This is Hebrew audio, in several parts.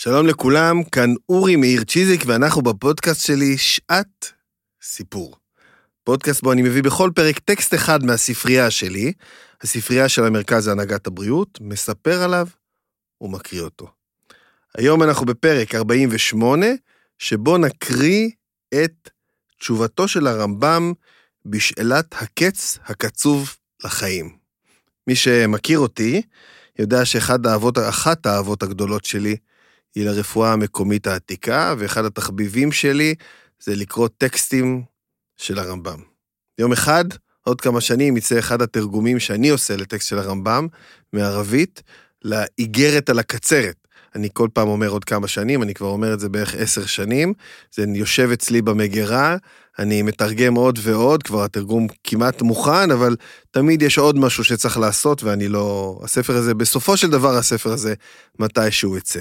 שלום לכולם, כאן אורי מאיר צ'יזיק, ואנחנו בפודקאסט שלי שעת סיפור. פודקאסט בו אני מביא בכל פרק טקסט אחד מהספרייה שלי, הספרייה של המרכז להנהגת הבריאות, מספר עליו ומקריא אותו. היום אנחנו בפרק 48, שבו נקריא את תשובתו של הרמב"ם בשאלת הקץ הקצוב לחיים. מי שמכיר אותי, יודע שאחת האהבות, האהבות הגדולות שלי היא לרפואה המקומית העתיקה, ואחד התחביבים שלי זה לקרוא טקסטים של הרמב"ם. יום אחד, עוד כמה שנים, יצא אחד התרגומים שאני עושה לטקסט של הרמב"ם, מערבית, לאיגרת על הקצרת. אני כל פעם אומר עוד כמה שנים, אני כבר אומר את זה בערך עשר שנים, זה יושב אצלי במגירה, אני מתרגם עוד ועוד, כבר התרגום כמעט מוכן, אבל תמיד יש עוד משהו שצריך לעשות, ואני לא... הספר הזה, בסופו של דבר הספר הזה, מתי שהוא יצא.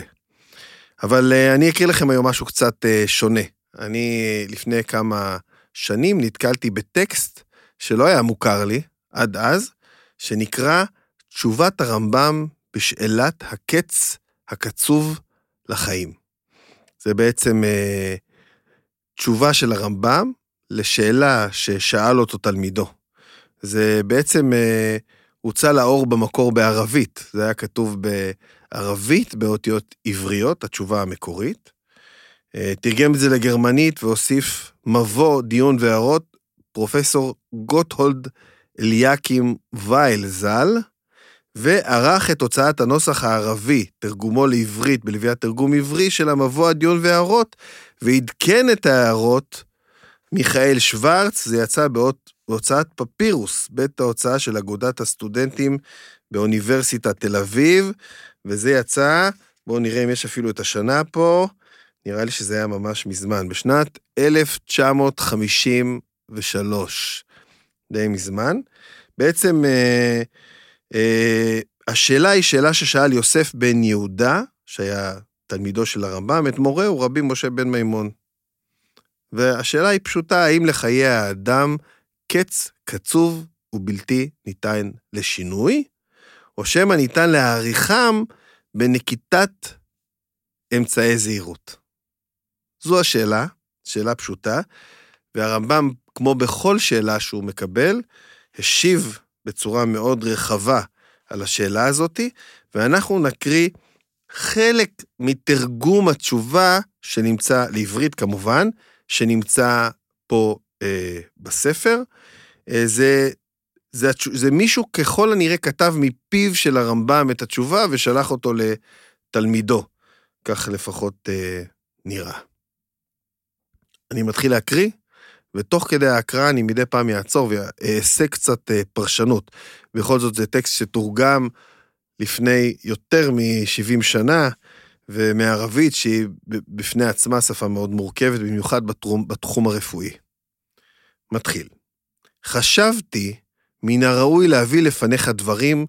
אבל uh, אני אקריא לכם היום משהו קצת uh, שונה. אני לפני כמה שנים נתקלתי בטקסט שלא היה מוכר לי עד אז, שנקרא תשובת הרמב"ם בשאלת הקץ הקצוב לחיים. זה בעצם uh, תשובה של הרמב"ם לשאלה ששאל אותו תלמידו. זה בעצם uh, הוצא לאור במקור בערבית, זה היה כתוב בערבית באותיות עבריות, התשובה המקורית. אה, תרגם את זה לגרמנית והוסיף מבוא, דיון והערות, פרופסור גוטהולד אליקים וייל ז"ל, וערך את הוצאת הנוסח הערבי, תרגומו לעברית בלוויית תרגום עברי של המבוא הדיון והערות, ועדכן את ההערות מיכאל שוורץ, זה יצא באות בהוצאת פפירוס, בית ההוצאה של אגודת הסטודנטים באוניברסיטת תל אביב, וזה יצא, בואו נראה אם יש אפילו את השנה פה, נראה לי שזה היה ממש מזמן, בשנת 1953, די מזמן. בעצם אה, אה, השאלה היא שאלה ששאל יוסף בן יהודה, שהיה תלמידו של הרמב"ם, את מורהו רבי משה בן מימון. והשאלה היא פשוטה, האם לחיי האדם קץ קצוב ובלתי ניתן לשינוי, או שמא ניתן להעריכם בנקיטת אמצעי זהירות. זו השאלה, שאלה פשוטה, והרמב"ם, כמו בכל שאלה שהוא מקבל, השיב בצורה מאוד רחבה על השאלה הזאתי, ואנחנו נקריא חלק מתרגום התשובה שנמצא, לעברית כמובן, שנמצא פה אה, בספר. אה, זה, זה, זה מישהו ככל הנראה כתב מפיו של הרמב"ם את התשובה ושלח אותו לתלמידו. כך לפחות אה, נראה. אני מתחיל להקריא, ותוך כדי ההקראה אני מדי פעם אעצור ואעשה קצת אה, פרשנות. בכל זאת זה טקסט שתורגם לפני יותר מ-70 שנה, ומערבית שהיא בפני עצמה שפה מאוד מורכבת, במיוחד בתחום, בתחום הרפואי. מתחיל. חשבתי מן הראוי להביא לפניך דברים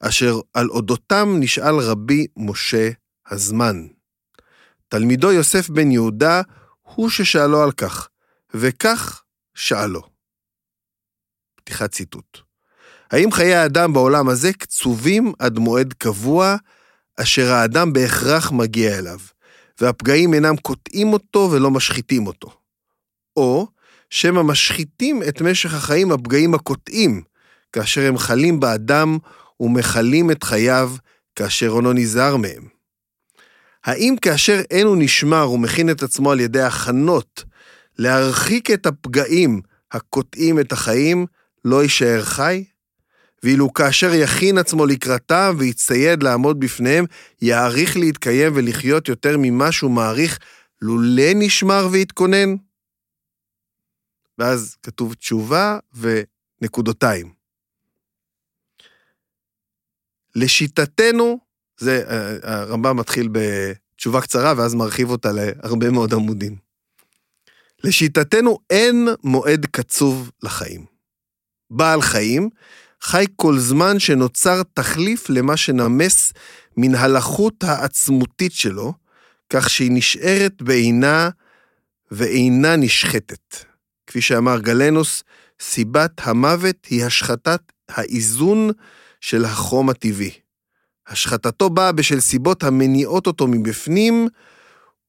אשר על אודותם נשאל רבי משה הזמן. תלמידו יוסף בן יהודה הוא ששאלו על כך, וכך שאלו. פתיחת ציטוט. האם חיי האדם בעולם הזה קצובים עד מועד קבוע, אשר האדם בהכרח מגיע אליו, והפגעים אינם קוטעים אותו ולא משחיתים אותו? או שמא משחיתים את משך החיים הפגעים הקוטעים, כאשר הם חלים באדם ומכלים את חייו כאשר עונו נזהר מהם. האם כאשר אין הוא נשמר ומכין את עצמו על ידי הכנות להרחיק את הפגעים הקוטעים את החיים, לא יישאר חי? ואילו כאשר יכין עצמו לקראתם ויצטייד לעמוד בפניהם, יעריך להתקיים ולחיות יותר ממה שהוא מעריך לולא נשמר והתכונן? ואז כתוב תשובה ונקודותיים. לשיטתנו, זה, אה, הרמב"ם מתחיל בתשובה קצרה ואז מרחיב אותה להרבה מאוד עמודים. לשיטתנו אין מועד קצוב לחיים. בעל חיים חי כל זמן שנוצר תחליף למה שנמס מן הלחות העצמותית שלו, כך שהיא נשארת בעינה ואינה נשחטת. כפי שאמר גלנוס, סיבת המוות היא השחתת האיזון של החום הטבעי. השחתתו באה בשל סיבות המניעות אותו מבפנים,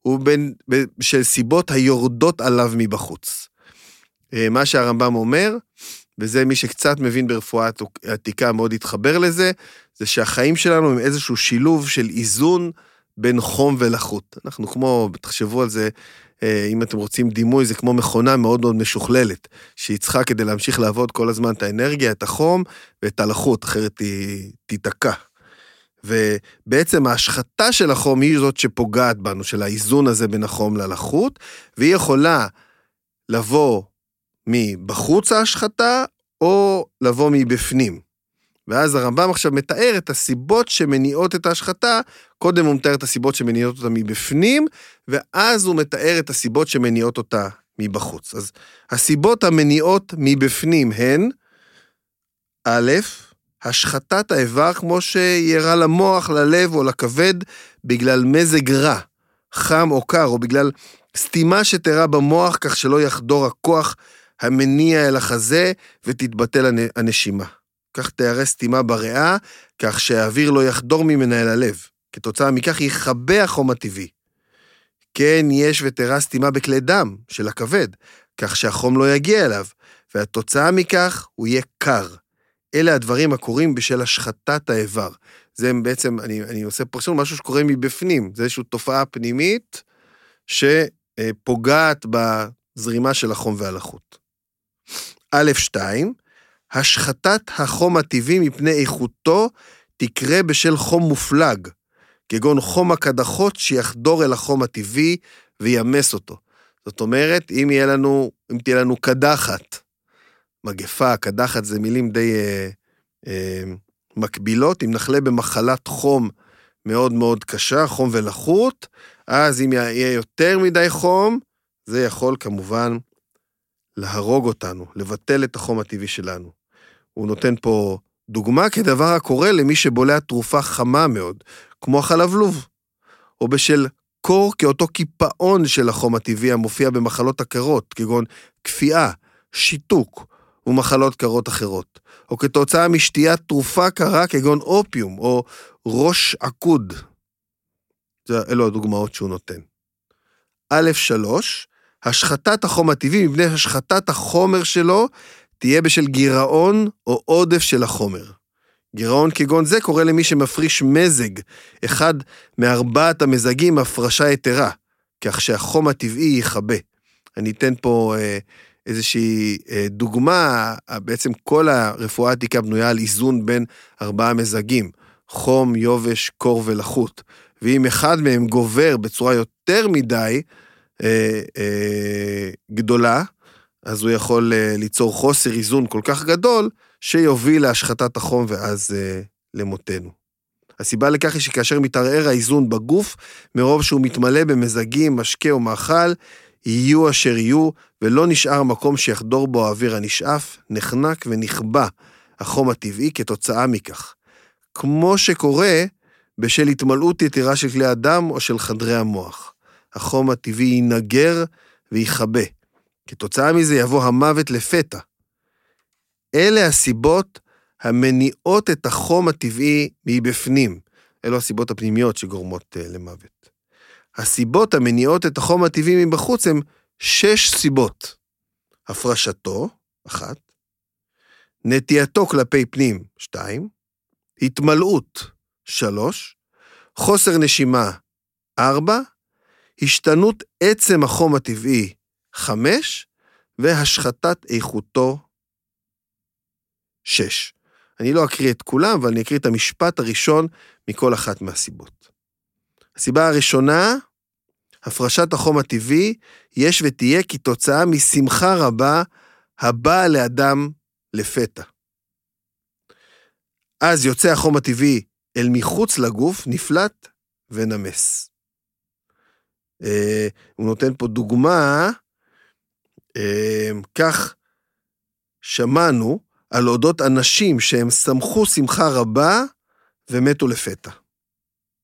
ובשל סיבות היורדות עליו מבחוץ. אה, מה שהרמב"ם אומר, וזה מי שקצת מבין ברפואה עתיקה מאוד התחבר לזה, זה שהחיים שלנו הם איזשהו שילוב של איזון בין חום ולחות. אנחנו כמו, תחשבו על זה, אם אתם רוצים דימוי, זה כמו מכונה מאוד מאוד משוכללת, שהיא צריכה כדי להמשיך לעבוד כל הזמן את האנרגיה, את החום ואת הלחות, אחרת היא תיתקע. ובעצם ההשחתה של החום היא זאת שפוגעת בנו, של האיזון הזה בין החום ללחות, והיא יכולה לבוא מבחוץ ההשחתה, או לבוא מבפנים. ואז הרמב"ם עכשיו מתאר את הסיבות שמניעות את ההשחתה, קודם הוא מתאר את הסיבות שמניעות אותה מבפנים, ואז הוא מתאר את הסיבות שמניעות אותה מבחוץ. אז הסיבות המניעות מבפנים הן, א', השחתת האיבר כמו שירה למוח, ללב או לכבד בגלל מזג רע, חם או קר, או בגלל סתימה שתרה במוח כך שלא יחדור הכוח המניע אל החזה ותתבטל הנשימה. כך תיארה סתימה בריאה, כך שהאוויר לא יחדור ממנה אל הלב. כתוצאה מכך יכבה החום הטבעי. כן, יש ותראה סתימה בכלי דם של הכבד, כך שהחום לא יגיע אליו, והתוצאה מכך הוא יהיה קר. אלה הדברים הקורים בשל השחתת האיבר. זה בעצם, אני, אני עושה פרשנות, משהו שקורה מבפנים, זה איזושהי תופעה פנימית שפוגעת בזרימה של החום והלחות. א', 2, השחתת החום הטבעי מפני איכותו תקרה בשל חום מופלג, כגון חום הקדחות שיחדור אל החום הטבעי וימס אותו. זאת אומרת, אם יהיה לנו, אם תהיה לנו קדחת, מגפה, קדחת זה מילים די אה, אה, מקבילות, אם נחלה במחלת חום מאוד מאוד קשה, חום ולחות, אז אם יהיה יותר מדי חום, זה יכול כמובן להרוג אותנו, לבטל את החום הטבעי שלנו. הוא נותן פה דוגמה כדבר הקורה למי שבולע תרופה חמה מאוד, כמו החלבלוב, או בשל קור כאותו קיפאון של החום הטבעי המופיע במחלות הקרות, כגון כפייה, שיתוק ומחלות קרות אחרות, או כתוצאה משתיית תרופה קרה כגון אופיום או ראש עקוד. אלו הדוגמאות שהוא נותן. א. 3, השחתת החום הטבעי מפני השחתת החומר שלו תהיה בשל גירעון או עודף של החומר. גירעון כגון זה קורה למי שמפריש מזג, אחד מארבעת המזגים הפרשה יתרה, כך שהחום הטבעי יכבה. אני אתן פה אה, איזושהי אה, דוגמה, בעצם כל הרפואה העתיקה בנויה על איזון בין ארבעה מזגים, חום, יובש, קור ולחות. ואם אחד מהם גובר בצורה יותר מדי אה, אה, גדולה, אז הוא יכול אה, ליצור חוסר איזון כל כך גדול, שיוביל להשחתת החום ואז אה, למותנו. הסיבה לכך היא שכאשר מתערער האיזון בגוף, מרוב שהוא מתמלא במזגים, משקה או מאכל, יהיו אשר יהיו, ולא נשאר מקום שיחדור בו האוויר הנשאף, נחנק ונכבה החום הטבעי כתוצאה מכך. כמו שקורה בשל התמלאות יתרה של כלי הדם או של חדרי המוח. החום הטבעי ינגר ויכבה. כתוצאה מזה יבוא המוות לפתע. אלה הסיבות המניעות את החום הטבעי מבפנים. אלו הסיבות הפנימיות שגורמות uh, למוות. הסיבות המניעות את החום הטבעי מבחוץ הן שש סיבות. הפרשתו, אחת, נטייתו כלפי פנים, שתיים, התמלאות, שלוש, חוסר נשימה, ארבע, השתנות עצם החום הטבעי, חמש, והשחתת איכותו, שש. אני לא אקריא את כולם, אבל אני אקריא את המשפט הראשון מכל אחת מהסיבות. הסיבה הראשונה, הפרשת החום הטבעי, יש ותהיה כתוצאה משמחה רבה הבאה לאדם לפתע. אז יוצא החום הטבעי אל מחוץ לגוף, נפלט ונמס. אה, הוא נותן פה דוגמה כך שמענו על אודות אנשים שהם שמחו שמחה רבה ומתו לפתע.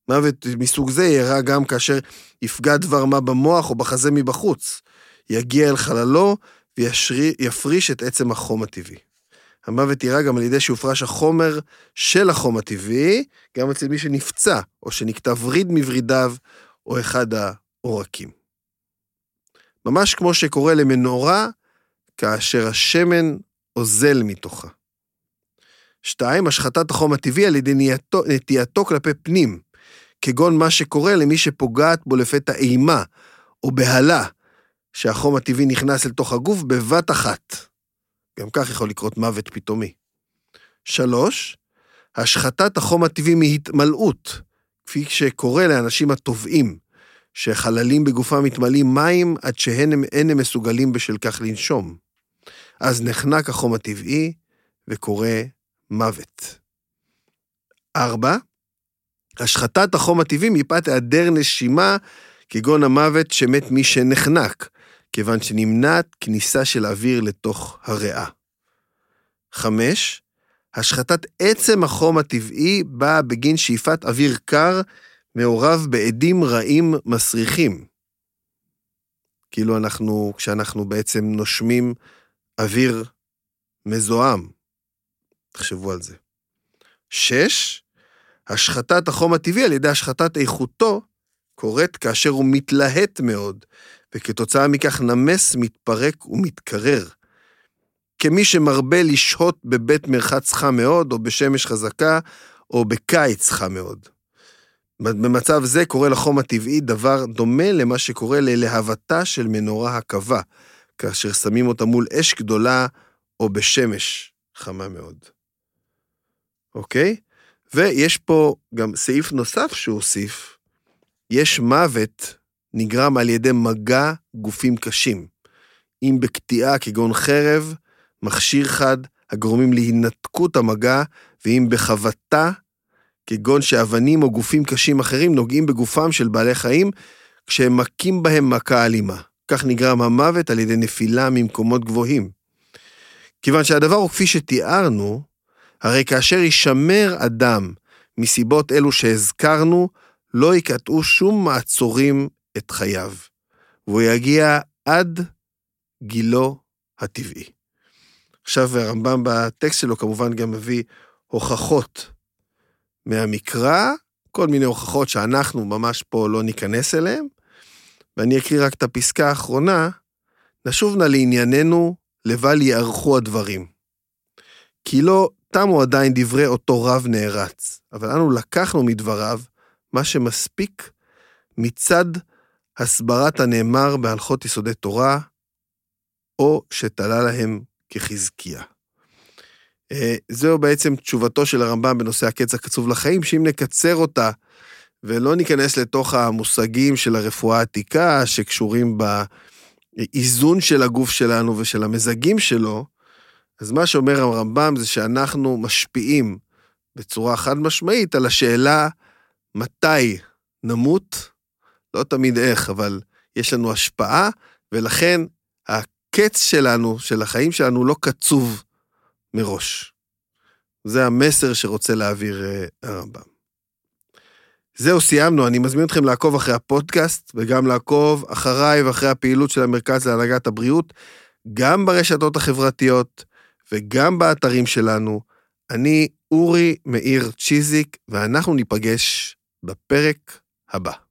מוות מסוג זה יארע גם כאשר יפגע דבר מה במוח או בחזה מבחוץ, יגיע אל חללו ויפריש את עצם החום הטבעי. המוות אירע גם על ידי שהופרש החומר של החום הטבעי, גם אצל מי שנפצע, או שנקטע וריד מוורידיו, או אחד העורקים. ממש כמו שקורה למנורה, כאשר השמן אוזל מתוכה. שתיים, השחתת החום הטבעי על ידי נטייתו, נטייתו כלפי פנים, כגון מה שקורה למי שפוגעת בו לפתע אימה או בהלה, שהחום הטבעי נכנס אל תוך הגוף בבת אחת. גם כך יכול לקרות מוות פתאומי. שלוש, השחתת החום הטבעי מהתמלאות, כפי שקורה לאנשים הטובעים, שחללים בגופם מתמלאים מים עד שאין הם מסוגלים בשל כך לנשום. אז נחנק החום הטבעי וקורה מוות. ארבע, השחתת החום הטבעי מפאת היעדר נשימה, כגון המוות שמת מי שנחנק, כיוון שנמנעת כניסה של אוויר לתוך הריאה. חמש, השחתת עצם החום הטבעי באה בגין שאיפת אוויר קר מעורב בעדים רעים מסריחים. כאילו אנחנו, כשאנחנו בעצם נושמים אוויר מזוהם. תחשבו על זה. שש, השחתת החום הטבעי על ידי השחתת איכותו קורית כאשר הוא מתלהט מאוד, וכתוצאה מכך נמס, מתפרק ומתקרר. כמי שמרבה לשהות בבית מרחץ חם מאוד, או בשמש חזקה, או בקיץ חם מאוד. במצב זה קורה לחום הטבעי דבר דומה למה שקורה ללהבתה של מנורה הקבה, כאשר שמים אותה מול אש גדולה או בשמש חמה מאוד. אוקיי? ויש פה גם סעיף נוסף שהוא הוסיף, יש מוות נגרם על ידי מגע גופים קשים. אם בקטיעה כגון חרב, מכשיר חד, הגורמים להינתקות המגע, ואם בחבטה, כגון שאבנים או גופים קשים אחרים נוגעים בגופם של בעלי חיים, כשהם מכים בהם מכה אלימה. כך נגרם המוות על ידי נפילה ממקומות גבוהים. כיוון שהדבר הוא כפי שתיארנו, הרי כאשר יישמר אדם מסיבות אלו שהזכרנו, לא יקטעו שום מעצורים את חייו, והוא יגיע עד גילו הטבעי. עכשיו הרמב"ם בטקסט שלו כמובן גם מביא הוכחות מהמקרא, כל מיני הוכחות שאנחנו ממש פה לא ניכנס אליהן, ואני אקריא רק את הפסקה האחרונה, נשוב נא לענייננו, לבל יארכו הדברים. כי לא תמו עדיין דברי אותו רב נערץ, אבל אנו לקחנו מדבריו מה שמספיק מצד הסברת הנאמר בהלכות יסודי תורה, או שתלה להם כחזקיה. אה, זהו בעצם תשובתו של הרמב"ם בנושא הקץ הקצוב לחיים, שאם נקצר אותה ולא ניכנס לתוך המושגים של הרפואה העתיקה שקשורים באיזון של הגוף שלנו ושל המזגים שלו, אז מה שאומר הרמב"ם זה שאנחנו משפיעים בצורה חד משמעית על השאלה מתי נמות, לא תמיד איך, אבל יש לנו השפעה, ולכן הקץ שלנו, של החיים שלנו, לא קצוב מראש. זה המסר שרוצה להעביר אה, הרמב"ם. זהו, סיימנו. אני מזמין אתכם לעקוב אחרי הפודקאסט, וגם לעקוב אחריי ואחרי הפעילות של המרכז להנהגת הבריאות, גם ברשתות החברתיות וגם באתרים שלנו. אני אורי מאיר צ'יזיק, ואנחנו ניפגש בפרק הבא.